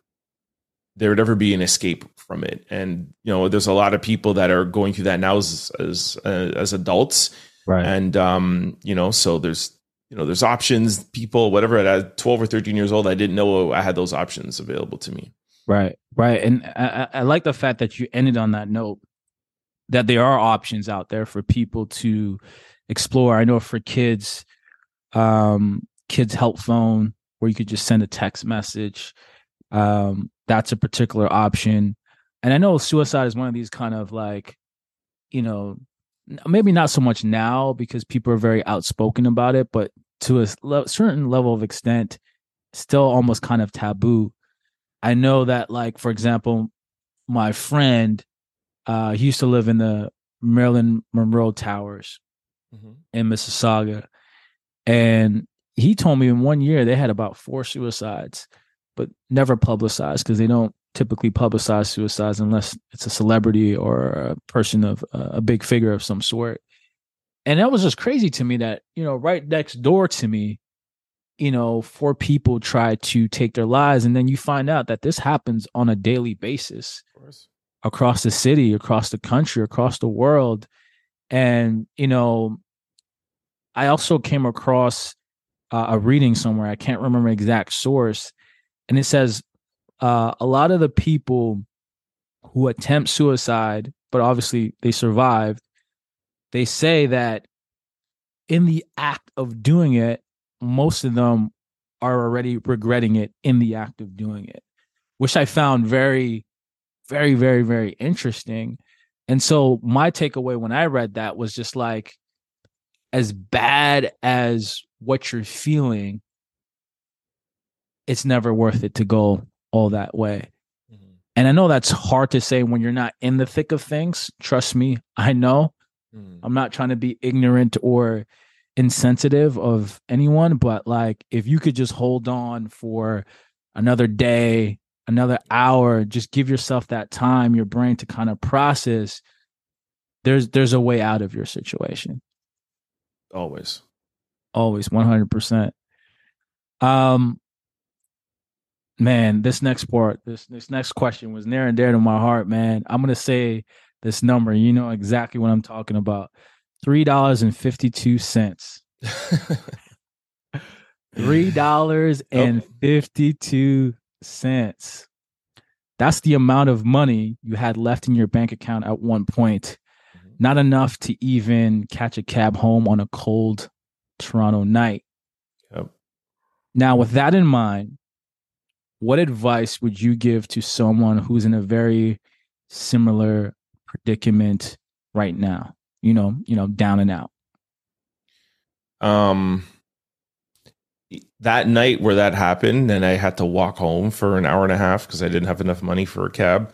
there would ever be an escape from it. And you know, there's a lot of people that are going through that now as as uh, as adults,
right.
and um, you know, so there's you know there's options. People, whatever. At 12 or 13 years old, I didn't know I had those options available to me.
Right, right, and I, I I like the fact that you ended on that note. That there are options out there for people to explore. I know for kids, um, kids help phone where you could just send a text message. Um, that's a particular option, and I know suicide is one of these kind of like, you know, maybe not so much now because people are very outspoken about it, but to a le- certain level of extent, still almost kind of taboo. I know that, like, for example, my friend, uh, he used to live in the Marilyn Monroe Towers in Mississauga. And he told me in one year they had about four suicides, but never publicized because they don't typically publicize suicides unless it's a celebrity or a person of uh, a big figure of some sort. And that was just crazy to me that, you know, right next door to me, you know, four people try to take their lives. And then you find out that this happens on a daily basis across the city, across the country, across the world. And, you know, I also came across uh, a reading somewhere, I can't remember exact source, and it says uh, a lot of the people who attempt suicide, but obviously they survived, they say that in the act of doing it, most of them are already regretting it in the act of doing it, which I found very, very, very, very interesting. And so my takeaway when I read that was just like, as bad as what you're feeling, it's never worth it to go all that way. Mm-hmm. And I know that's hard to say when you're not in the thick of things. Trust me, I know. Mm. I'm not trying to be ignorant or insensitive of anyone, but like if you could just hold on for another day, another hour, just give yourself that time, your brain to kind of process, there's there's a way out of your situation.
Always.
Always 100%. Um man, this next part, this this next question was near and dear to my heart, man. I'm going to say this number, you know exactly what I'm talking about. Three dollars and fifty two cents. Three dollars and fifty two cents. That's the amount of money you had left in your bank account at one point. Not enough to even catch a cab home on a cold Toronto night. Yep. Now, with that in mind, what advice would you give to someone who's in a very similar predicament right now? You know, you know, down and out.
Um that night where that happened and I had to walk home for an hour and a half because I didn't have enough money for a cab.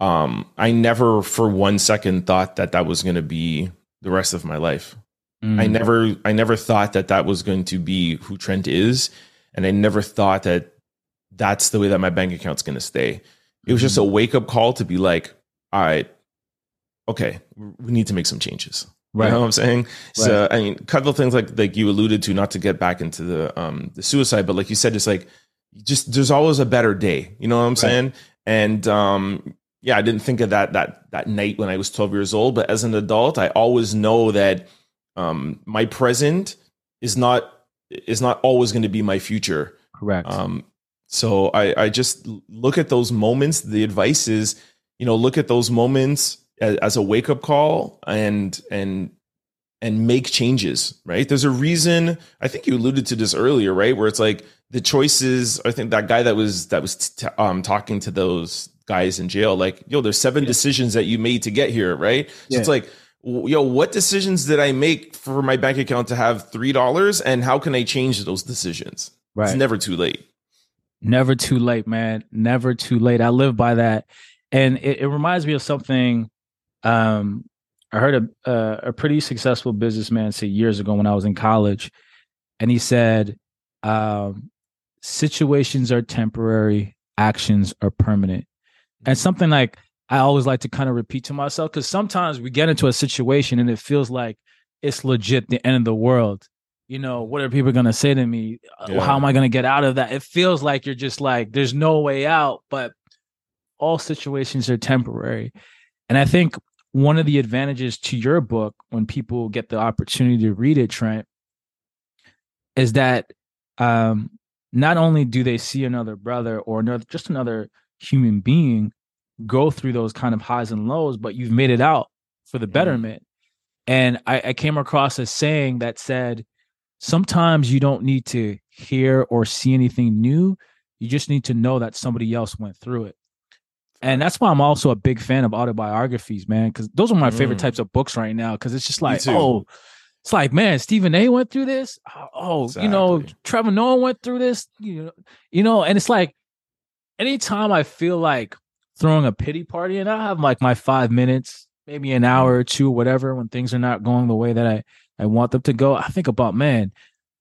Um, I never for one second thought that that was going to be the rest of my life. Mm. I never, I never thought that that was going to be who Trent is, and I never thought that that's the way that my bank account's going to stay. It was mm. just a wake up call to be like, all right, okay, we need to make some changes. Right. You know what I'm saying? Right. So I mean, a couple things like like you alluded to, not to get back into the um the suicide, but like you said, just like just there's always a better day. You know what I'm right. saying? And um yeah, I didn't think of that that that night when I was 12 years old, but as an adult, I always know that um my present is not is not always going to be my future.
Correct.
Um so I I just look at those moments. The advice is, you know, look at those moments as a wake up call and and and make changes right there's a reason i think you alluded to this earlier right where it's like the choices i think that guy that was that was t- um, talking to those guys in jail. Like yo there's seven yeah. decisions that you made to get here right? So yeah. it's like yo what decisions did i make for my bank account to have three dollars and how can i change those decisions? Right. it's never too late.
Never too late man. Never too late. I live by that. And it, it reminds me of something um, I heard a, a, a pretty successful businessman say years ago when I was in college, and he said, um, "Situations are temporary, actions are permanent." And something like I always like to kind of repeat to myself because sometimes we get into a situation and it feels like it's legit the end of the world. You know, what are people going to say to me? Uh, yeah. How am I going to get out of that? It feels like you're just like, there's no way out, but all situations are temporary. And I think one of the advantages to your book when people get the opportunity to read it, Trent, is that um, not only do they see another brother or another just another human being go through those kind of highs and lows, but you've made it out for the mm-hmm. betterment. And I, I came across a saying that said, sometimes you don't need to hear or see anything new. You just need to know that somebody else went through it and that's why I'm also a big fan of autobiographies, man, because those are my mm. favorite types of books right now. Because it's just like, oh, it's like, man, Stephen A. went through this. Oh, exactly. you know, Trevor Noah went through this. You know, you know, and it's like, anytime I feel like throwing a pity party, and I have like my five minutes, maybe an hour or two, whatever, when things are not going the way that I I want them to go, I think about, man,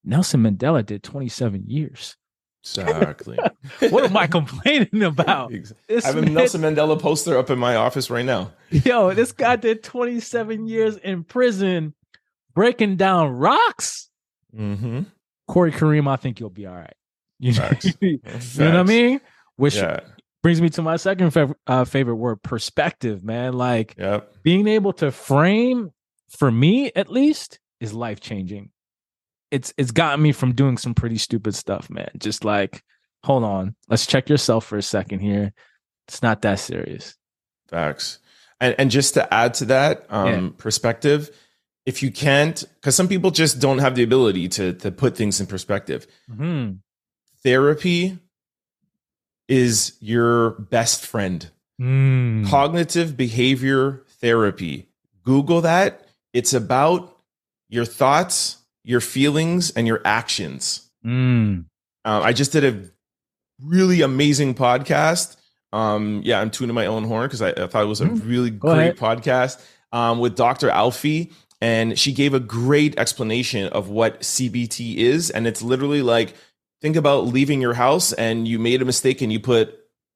Nelson Mandela did 27 years.
Exactly.
what am I complaining about?
This I have a man, Nelson Mandela poster up in my office right now.
Yo, this guy did 27 years in prison breaking down rocks.
Mm-hmm.
Corey Kareem, I think you'll be all right. You know, you know what I mean? Which yeah. brings me to my second fav- uh, favorite word perspective, man. Like
yep.
being able to frame, for me at least, is life changing it's it's gotten me from doing some pretty stupid stuff, man. Just like, hold on, let's check yourself for a second here. It's not that serious.
Facts. And and just to add to that um, yeah. perspective, if you can't, because some people just don't have the ability to to put things in perspective.
Mm-hmm.
Therapy is your best friend.
Mm.
Cognitive behavior therapy. Google that. It's about your thoughts, your feelings, and your actions.
Mm.
Uh, I just did a really amazing podcast. Um, yeah, I'm tuning my own horn because I, I, thought it was a
Mm.
really
Go
great
ahead.
podcast um, with Dr. Alfie. And she gave a great explanation of what CBT is. And it's literally like think about leaving your house and you made a mistake and you put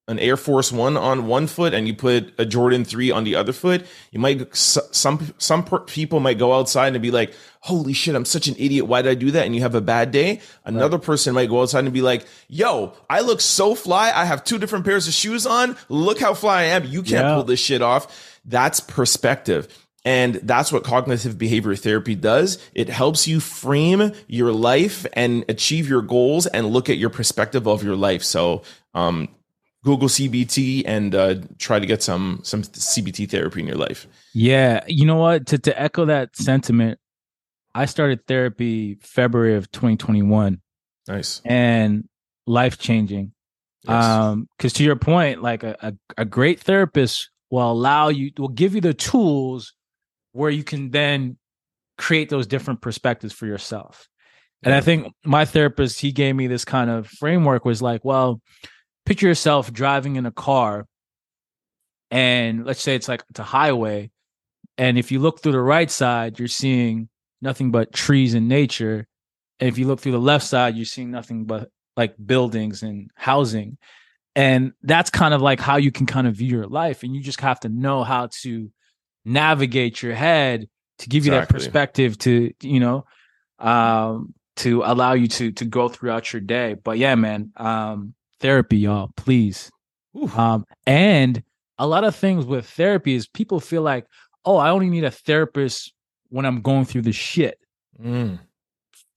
an Air Force One on one foot and you put a Jordan Three on the other foot. You might some some people might go outside and be like, "Holy shit, I'm such an idiot. Why did I do that?" And you have a bad day. Another person might go outside and be like, "Yo, I look so fly. I have two different pairs of shoes on. Look how fly I am. You can't
Yeah.
pull this shit off." That's perspective. And that's what cognitive behavior therapy does. It helps you frame your life and achieve your goals and look at your perspective of your life. So, um, Google CBT and uh, try to get some some CBT therapy in your life.
Yeah, you know what? To to echo that sentiment, I started therapy February of 2021
Nice.
and life changing.
Yes.
Um, because to your point, like a, a, a great therapist will allow you will give you the tools where you can then create those different perspectives for yourself. And I think my therapist, he gave me this kind of framework was like, well, picture yourself driving in a car and let's say it's like it's a highway. And if you look through the right side, you're seeing nothing but trees and nature. And if you look through the left side, you're seeing nothing but like buildings and housing. And that's kind of like how you can kind of view your life. And you just have to know how to navigate your head to give you that perspective to, you know, um, to allow you to to go throughout your day. But yeah, man, um, therapy, y'all, please.
Ooh.
Um, and a lot of things with therapy is people feel like, oh, I only need a therapist when I'm going through the shit.
Mm,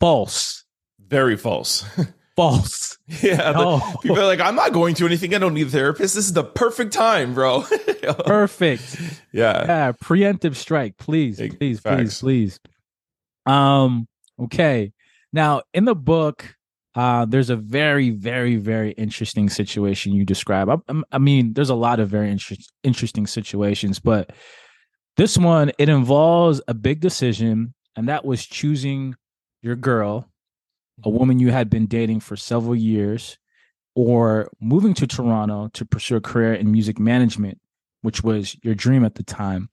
False.
very false.
False.
yeah.
No.
people are like, I'm not going to anything. I don't need a therapist. This is the perfect time, bro.
Perfect.
yeah.
Yeah, preemptive strike, please,
Big
please,
facts.
please, please. Um, okay. Now, in the book, uh, there's a very, very, very interesting situation you describe. I, I mean, there's a lot of very inter- interesting situations, but this one it involves a big decision, and that was choosing your girl, a mm-hmm. woman you had been dating for several years, or moving to Toronto to pursue a career in music management, which was your dream at the time.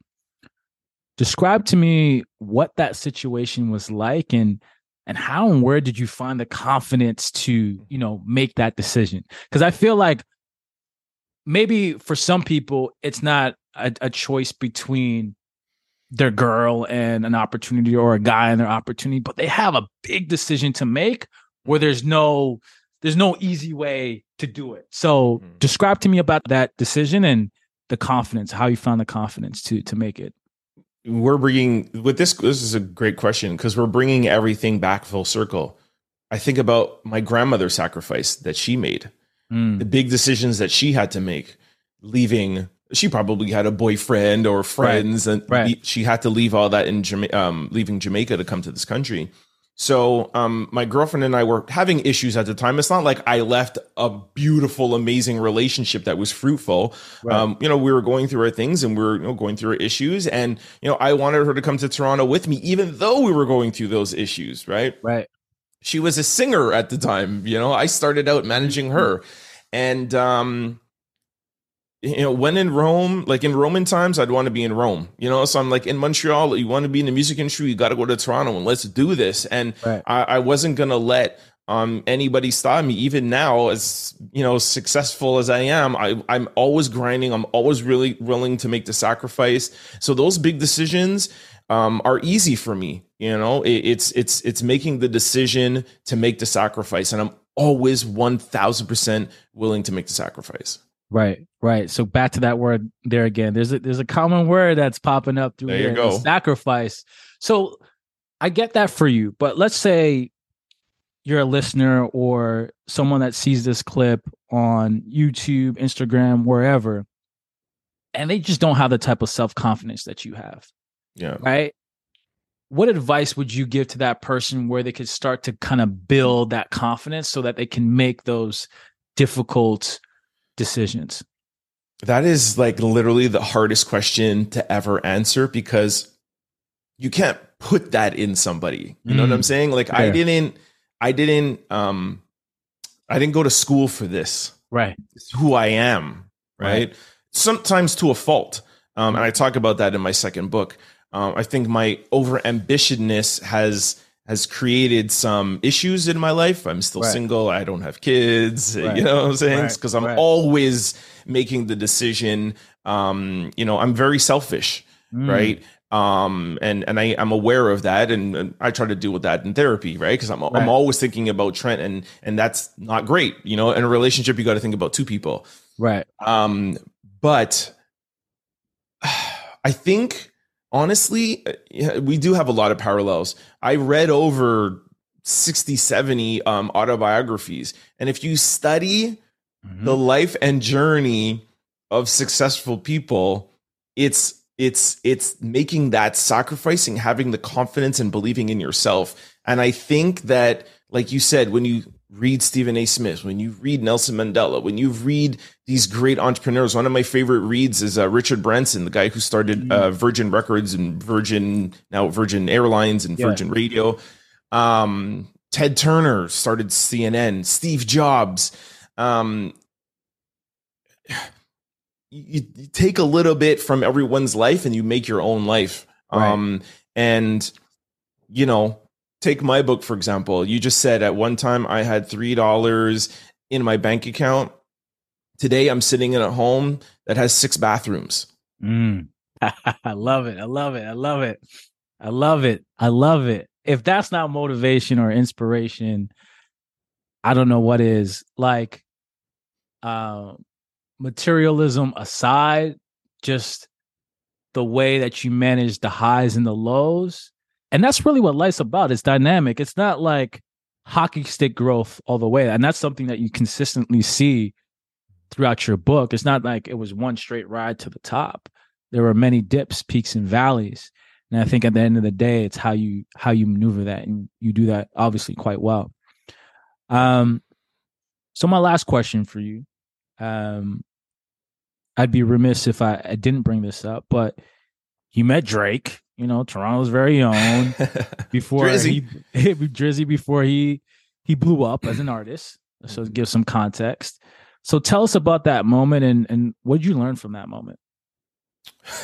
Describe to me what that situation was like and and how and where did you find the confidence to, you know, make that decision? Because I feel like maybe for some people it's not a, a choice between their girl and an opportunity or a guy and their opportunity, but they have a big decision to make where there's no there's no easy way to do it. So
Mhm.
describe to me about that decision and the confidence, how you found the confidence to to make it.
we're bringing with this this is a great question because we're bringing everything back full circle i think about my grandmother's sacrifice that she made
Mm,
the big decisions that she had to make leaving she probably had a boyfriend or friends and
right.
she had to leave all that in Jama- um, leaving jamaica to come to this country. So um, my girlfriend and i were having issues at the time. It's not like i left a beautiful amazing relationship that was fruitful.
Right.
um, you know we were going through our things and we were you know, going through our issues and you know i wanted her to come to toronto with me even though we were going through those issues right?
Right.
she was a singer at the time you know? I started out managing her. And um you know when in rome like in roman times i'd want to be in rome you know so i'm like in montreal you want to be in the music industry you got to go to toronto and let's do this and
Right.
I, I wasn't gonna let um anybody stop me even now as you know successful as i am I, i'm always grinding i'm always really willing to make the sacrifice so those big decisions um, are easy for me. You know, it, it's it's it's making the decision to make the sacrifice, and I'm always one thousand percent willing to make the sacrifice.
Right, right. So back to that word there again. There's a there's a common word that's popping up through
There you
here,
go.
Sacrifice. So I get that for you, but let's say you're a listener or someone that sees this clip on YouTube, Instagram, wherever, and they just don't have the type of self confidence that you have.
Yeah,
right? What advice would you give to that person where they could start to kind of build that confidence so that they can make those difficult decisions?
that is like literally the hardest question to ever answer because you can't put that in somebody. You know what
Mm.
I'm saying? Like I didn't I didn't um I didn't go to school for this.
Right.
It's who I am, right? Sometimes to a fault. Um, and I talk about that in my second book. Um, I think my over ambitionness has has created some issues in my life. I'm still
Right.
single. I don't have kids.
Right.
You know what I'm saying?
Right.
Because I'm
Right.
always making the decision. Um, you know, I'm very selfish,
Mm.
right? Um, and and I I'm aware of that, and, and I try to deal with that in therapy, right? Because I'm. I'm always thinking about Trent, and and that's not great. You know, in a relationship, you got to think about two people.
Right.
Um, but I think honestly, we do have a lot of parallels. I read over 60, 70 um, autobiographies. And if you study
Mhm.
the life and journey of successful people, it's it's it's making that sacrificing, having the confidence and believing in yourself. And I think that, like you said, when you read Stephen A. Smith, when you read Nelson Mandela, when you read these great entrepreneurs, one of my favorite reads is uh, Richard Branson, the guy who started uh, Virgin Records and Virgin now Virgin Airlines and
Yeah.
Virgin Radio. Um, Ted Turner started CNN. Steve Jobs. Um, you, you take a little bit from everyone's life and you make your own life.
Right.
Um, and you know, take my book for example. You just said at one time I had three dollars in my bank account. Today I'm sitting in a home that has six bathrooms.
Mm. I love it. I love it. I love it. I love it. I love it. If that's not motivation or inspiration, I don't know what is. Like, uh, materialism aside, just the way that you manage the highs and the lows. And that's really what life's about. It's dynamic. It's not like hockey stick growth all the way. And that's something that you consistently see throughout your book. It's not like it was one straight ride to the top. There were many dips, peaks, and valleys. And I think at the end of the day, it's how you how you maneuver that, and you do that obviously quite well. Um, so my last question for you, um, I'd be remiss if I, I didn't bring this up, but you met Drake, you know, Toronto's very own before
Drizzy.
he Drizzy before he he blew up as an artist. So give some context. So tell us about that moment and and what did you learn from that moment?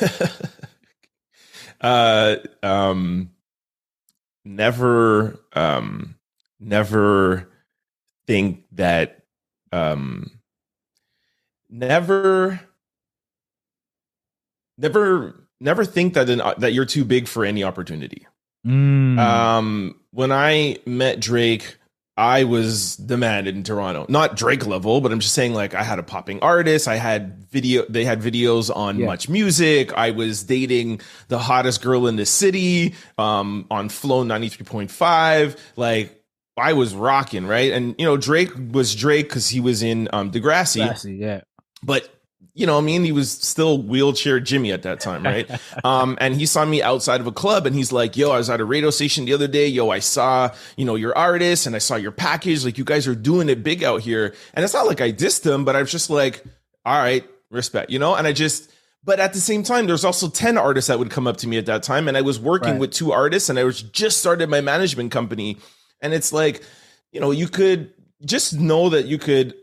uh um never um never think that um never never never think that an, that you're too big for any opportunity
Mm.
um when i met drake I was the man in Toronto. Not Drake level, but I'm just saying like I had a popping artist. I had video they had videos on
Yeah.
much music. I was dating the hottest girl in the city um on Flow 93.5. Like I was rocking, right? And you know, Drake was Drake cuz he was in um Degrassi
Classy, yeah.
but you know, I mean, he was still wheelchair Jimmy at that time, right? um, and he saw me outside of a club, and he's like, "Yo, I was at a radio station the other day. Yo, I saw you know your artist, and I saw your package. Like, you guys are doing it big out here." And it's not like I dissed him, but I was just like, "All right, respect," you know. And I just, but at the same time, there's also ten artists that would come up to me at that time, and I was working
Right.
with two artists, and I was just started my management company, and it's like, you know, you could just know that you could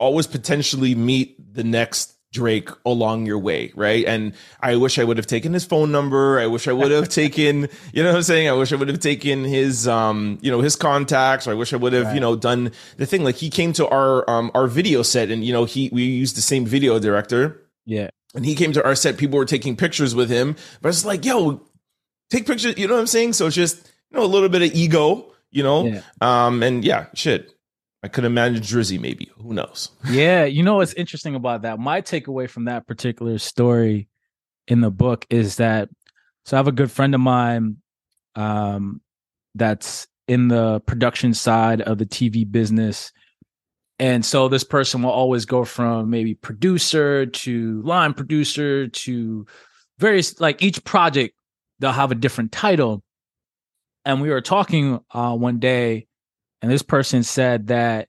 always potentially meet the next Drake along your way, right? And I wish I would have taken his phone number. I wish I would have taken, you know what I'm saying? I wish I would have taken his um, you know, his contacts, or I wish I would have,
Right.
you know, done the thing. Like he came to our um our video set and you know, he we used the same video director
Yeah.
and he came to our set, people were taking pictures with him. But it's like, yo, take pictures, you know what I'm saying? So it's just, you know, a little bit of ego, you know?
Yeah.
Um, and yeah, shit. I could imagine Drizzy, maybe. Who knows?
Yeah, you know what's interesting about that? My takeaway from that particular story in the book is that so I have a good friend of mine um that's in the production side of the TV business. And so this person will always go from maybe producer to line producer to various like each project they'll have a different title. And we were talking uh one day and this person said that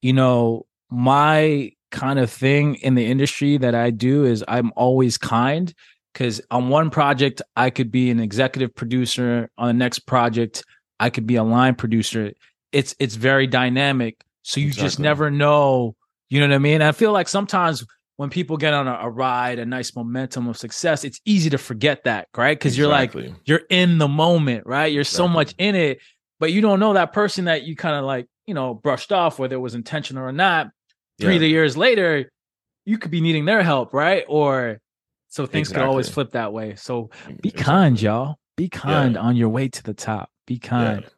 you know my kind of thing in the industry that I do is I'm always kind because on one project I could be an executive producer, on the next project I could be a line producer. It's it's very dynamic, so you just never know. You know what I mean? I feel like sometimes when people get on a, a ride, a nice momentum of success, it's easy to forget that, right? Because you're like you're in the moment, right? You're so much in it, but you don't know that person that you kind of like, you know, brushed off, whether it was intentional or not. Three
Yeah.
years later, you could be needing their help, right? Or so things could always flip that way. So be
Exactly.
kind, y'all. Be kind
Yeah.
on your way to the top. Be kind.
Yeah.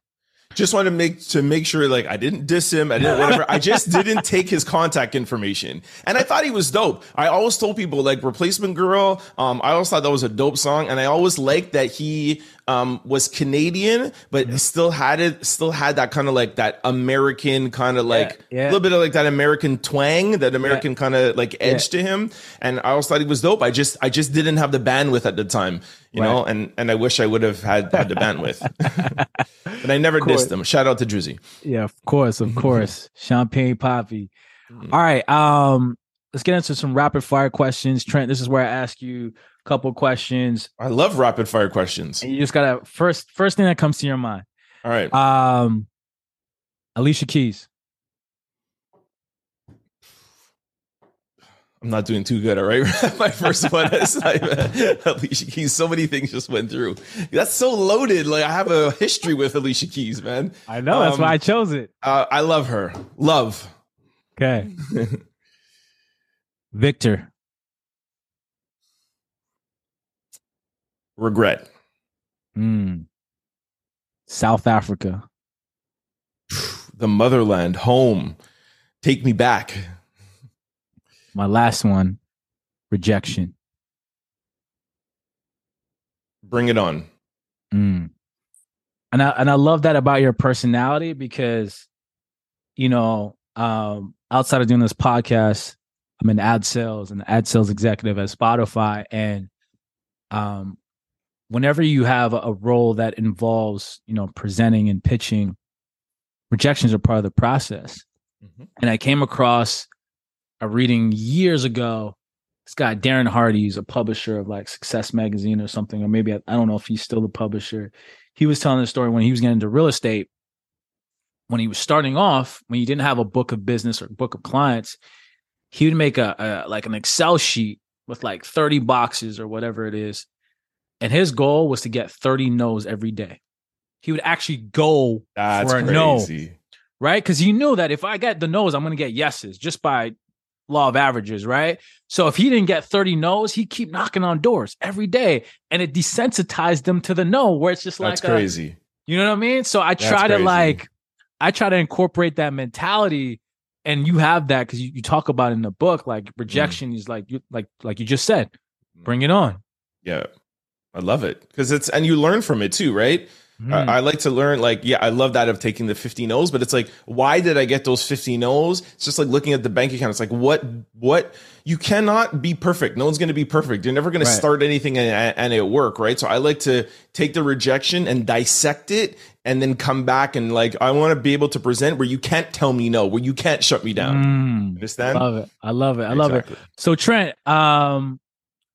Just want to make to make sure like I didn't diss him. I didn't whatever. I just didn't take his contact information. And I thought he was dope. I always told people like replacement girl. Um, I always thought that was a dope song. And I always liked that he um was Canadian, but
Mm-hmm.
still had it, still had that kind of like that American kind of like a
yeah.
little bit of like that American twang, that American kind of like edge to him. And I always thought he was dope. I just I just didn't have the bandwidth at the time, you
Right.
know, and and I wish I would have had had the bandwidth. but I never dissed him. Shout out to Drizzy.
Yeah, of course, of course. Champagne Papi.
Mhm.
All right. Um, let's get into some rapid fire questions. Trent, this is where I ask you couple questions.
I love rapid fire questions.
And you just gotta first first thing that comes to your mind.
All right.
Um Alicia Keys.
I'm not doing too good. All right. My first one is like, Alicia Keys. So many things just went through. That's so loaded. Like I have a history with Alicia Keys, man.
I know that's
Um,
why I chose it.
Uh, I love her. Love.
Okay. Victor.
Regret.
Mm. South Africa.
The motherland. Home. Take me back.
My last one. Rejection.
Bring it on.
Mm. And I and I love that about your personality because, you know, um, outside of doing this podcast, I'm in ad sales and ad sales executive at Spotify. And um, whenever you have a, role that involves, you know, presenting and pitching, rejections are part of the process.
Mhm.
And I came across a reading years ago. This guy, Darren Hardy, is a publisher of like Success Magazine or something, or maybe I, I don't know if he's still the publisher. He was telling the story when he was getting into real estate. When he was starting off, when he didn't have a book of business or book of clients, he would make a, a like an Excel sheet with like 30 boxes or whatever it is. And his goal was to get 30 no's every day. He would actually go
That's
for a no right? Because he knew that if I get the no's, I'm going to get yeses just by law of averages, right? So if he didn't get 30 no's, he'd keep knocking on doors every day, and it desensitized them to the no, where it's just
That's
like, a-
crazy.
you know what I mean? So I try to like, I try to incorporate that mentality, and you have that because you, you talk about in the book, like mm. rejection is like you like like you just said, bring it on.
Yeah. I love it because it's and you learn from it too, right?
Mm.
I, I like to learn, like, yeah, I love that of taking the 50 no's, but it's like, why did I get those 50 no's? It's just like looking at the bank account. It's like, what, what, you cannot be perfect. No one's going to be perfect. You're never going
Right.
to start anything and, and it work, right? So I like to take the rejection and dissect it and then come back and like, I want to be able to present where you can't tell me no, where you can't shut me down.
Mm.
Understand?
love it. I love it. I love it. So Trent, um,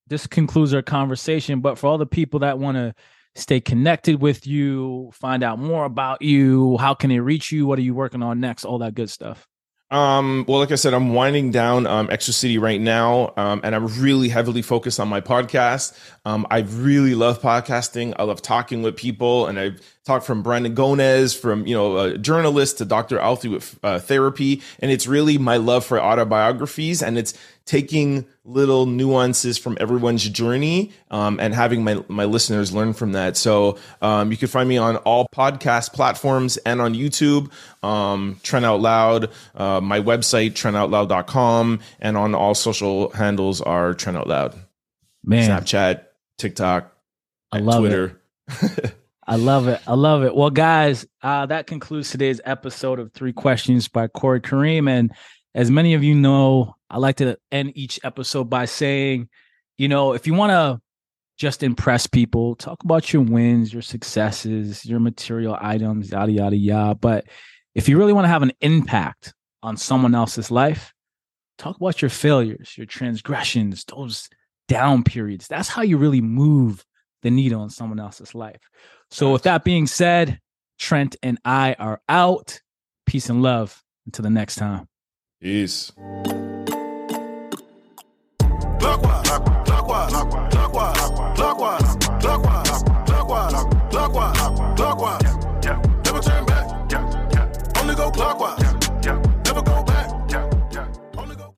this concludes our conversation. But for all the people that want to stay connected with you, find out more about you, how can they reach you? What are you working on next? All that good stuff.
Um, well, like I said, I'm winding down um, Exclucity right now, um, and I'm really heavily focused on my podcast. Um, I really love podcasting. I love talking with people, and I've talked from Brandon Gomez, from you know a journalist to Dr. Alfie with uh, therapy, and it's really my love for autobiographies, and it's taking little nuances from everyone's journey um, and having my my listeners learn from that. So um, you can find me on all podcast platforms and on YouTube. Um, Trent Out Loud, uh, my website trentoutloud.com, and on all social handles are Trent Out Loud,
Man,
Snapchat, TikTok,
I love it. I love it. I love it. Well, guys, uh, that concludes today's episode of Three Questions by Corey Kareem. And as many of you know, I like to end each episode by saying, you know, if you want to just impress people, talk about your wins, your successes, your material items, yada, yada, yada. But if you really want to have an impact on someone else's life, talk about your failures, your transgressions, those down periods. That's how you really move the needle in someone else's life. So, with that being said, Trent and I are out. Peace and love. Until the next time.
Isso. Água, água.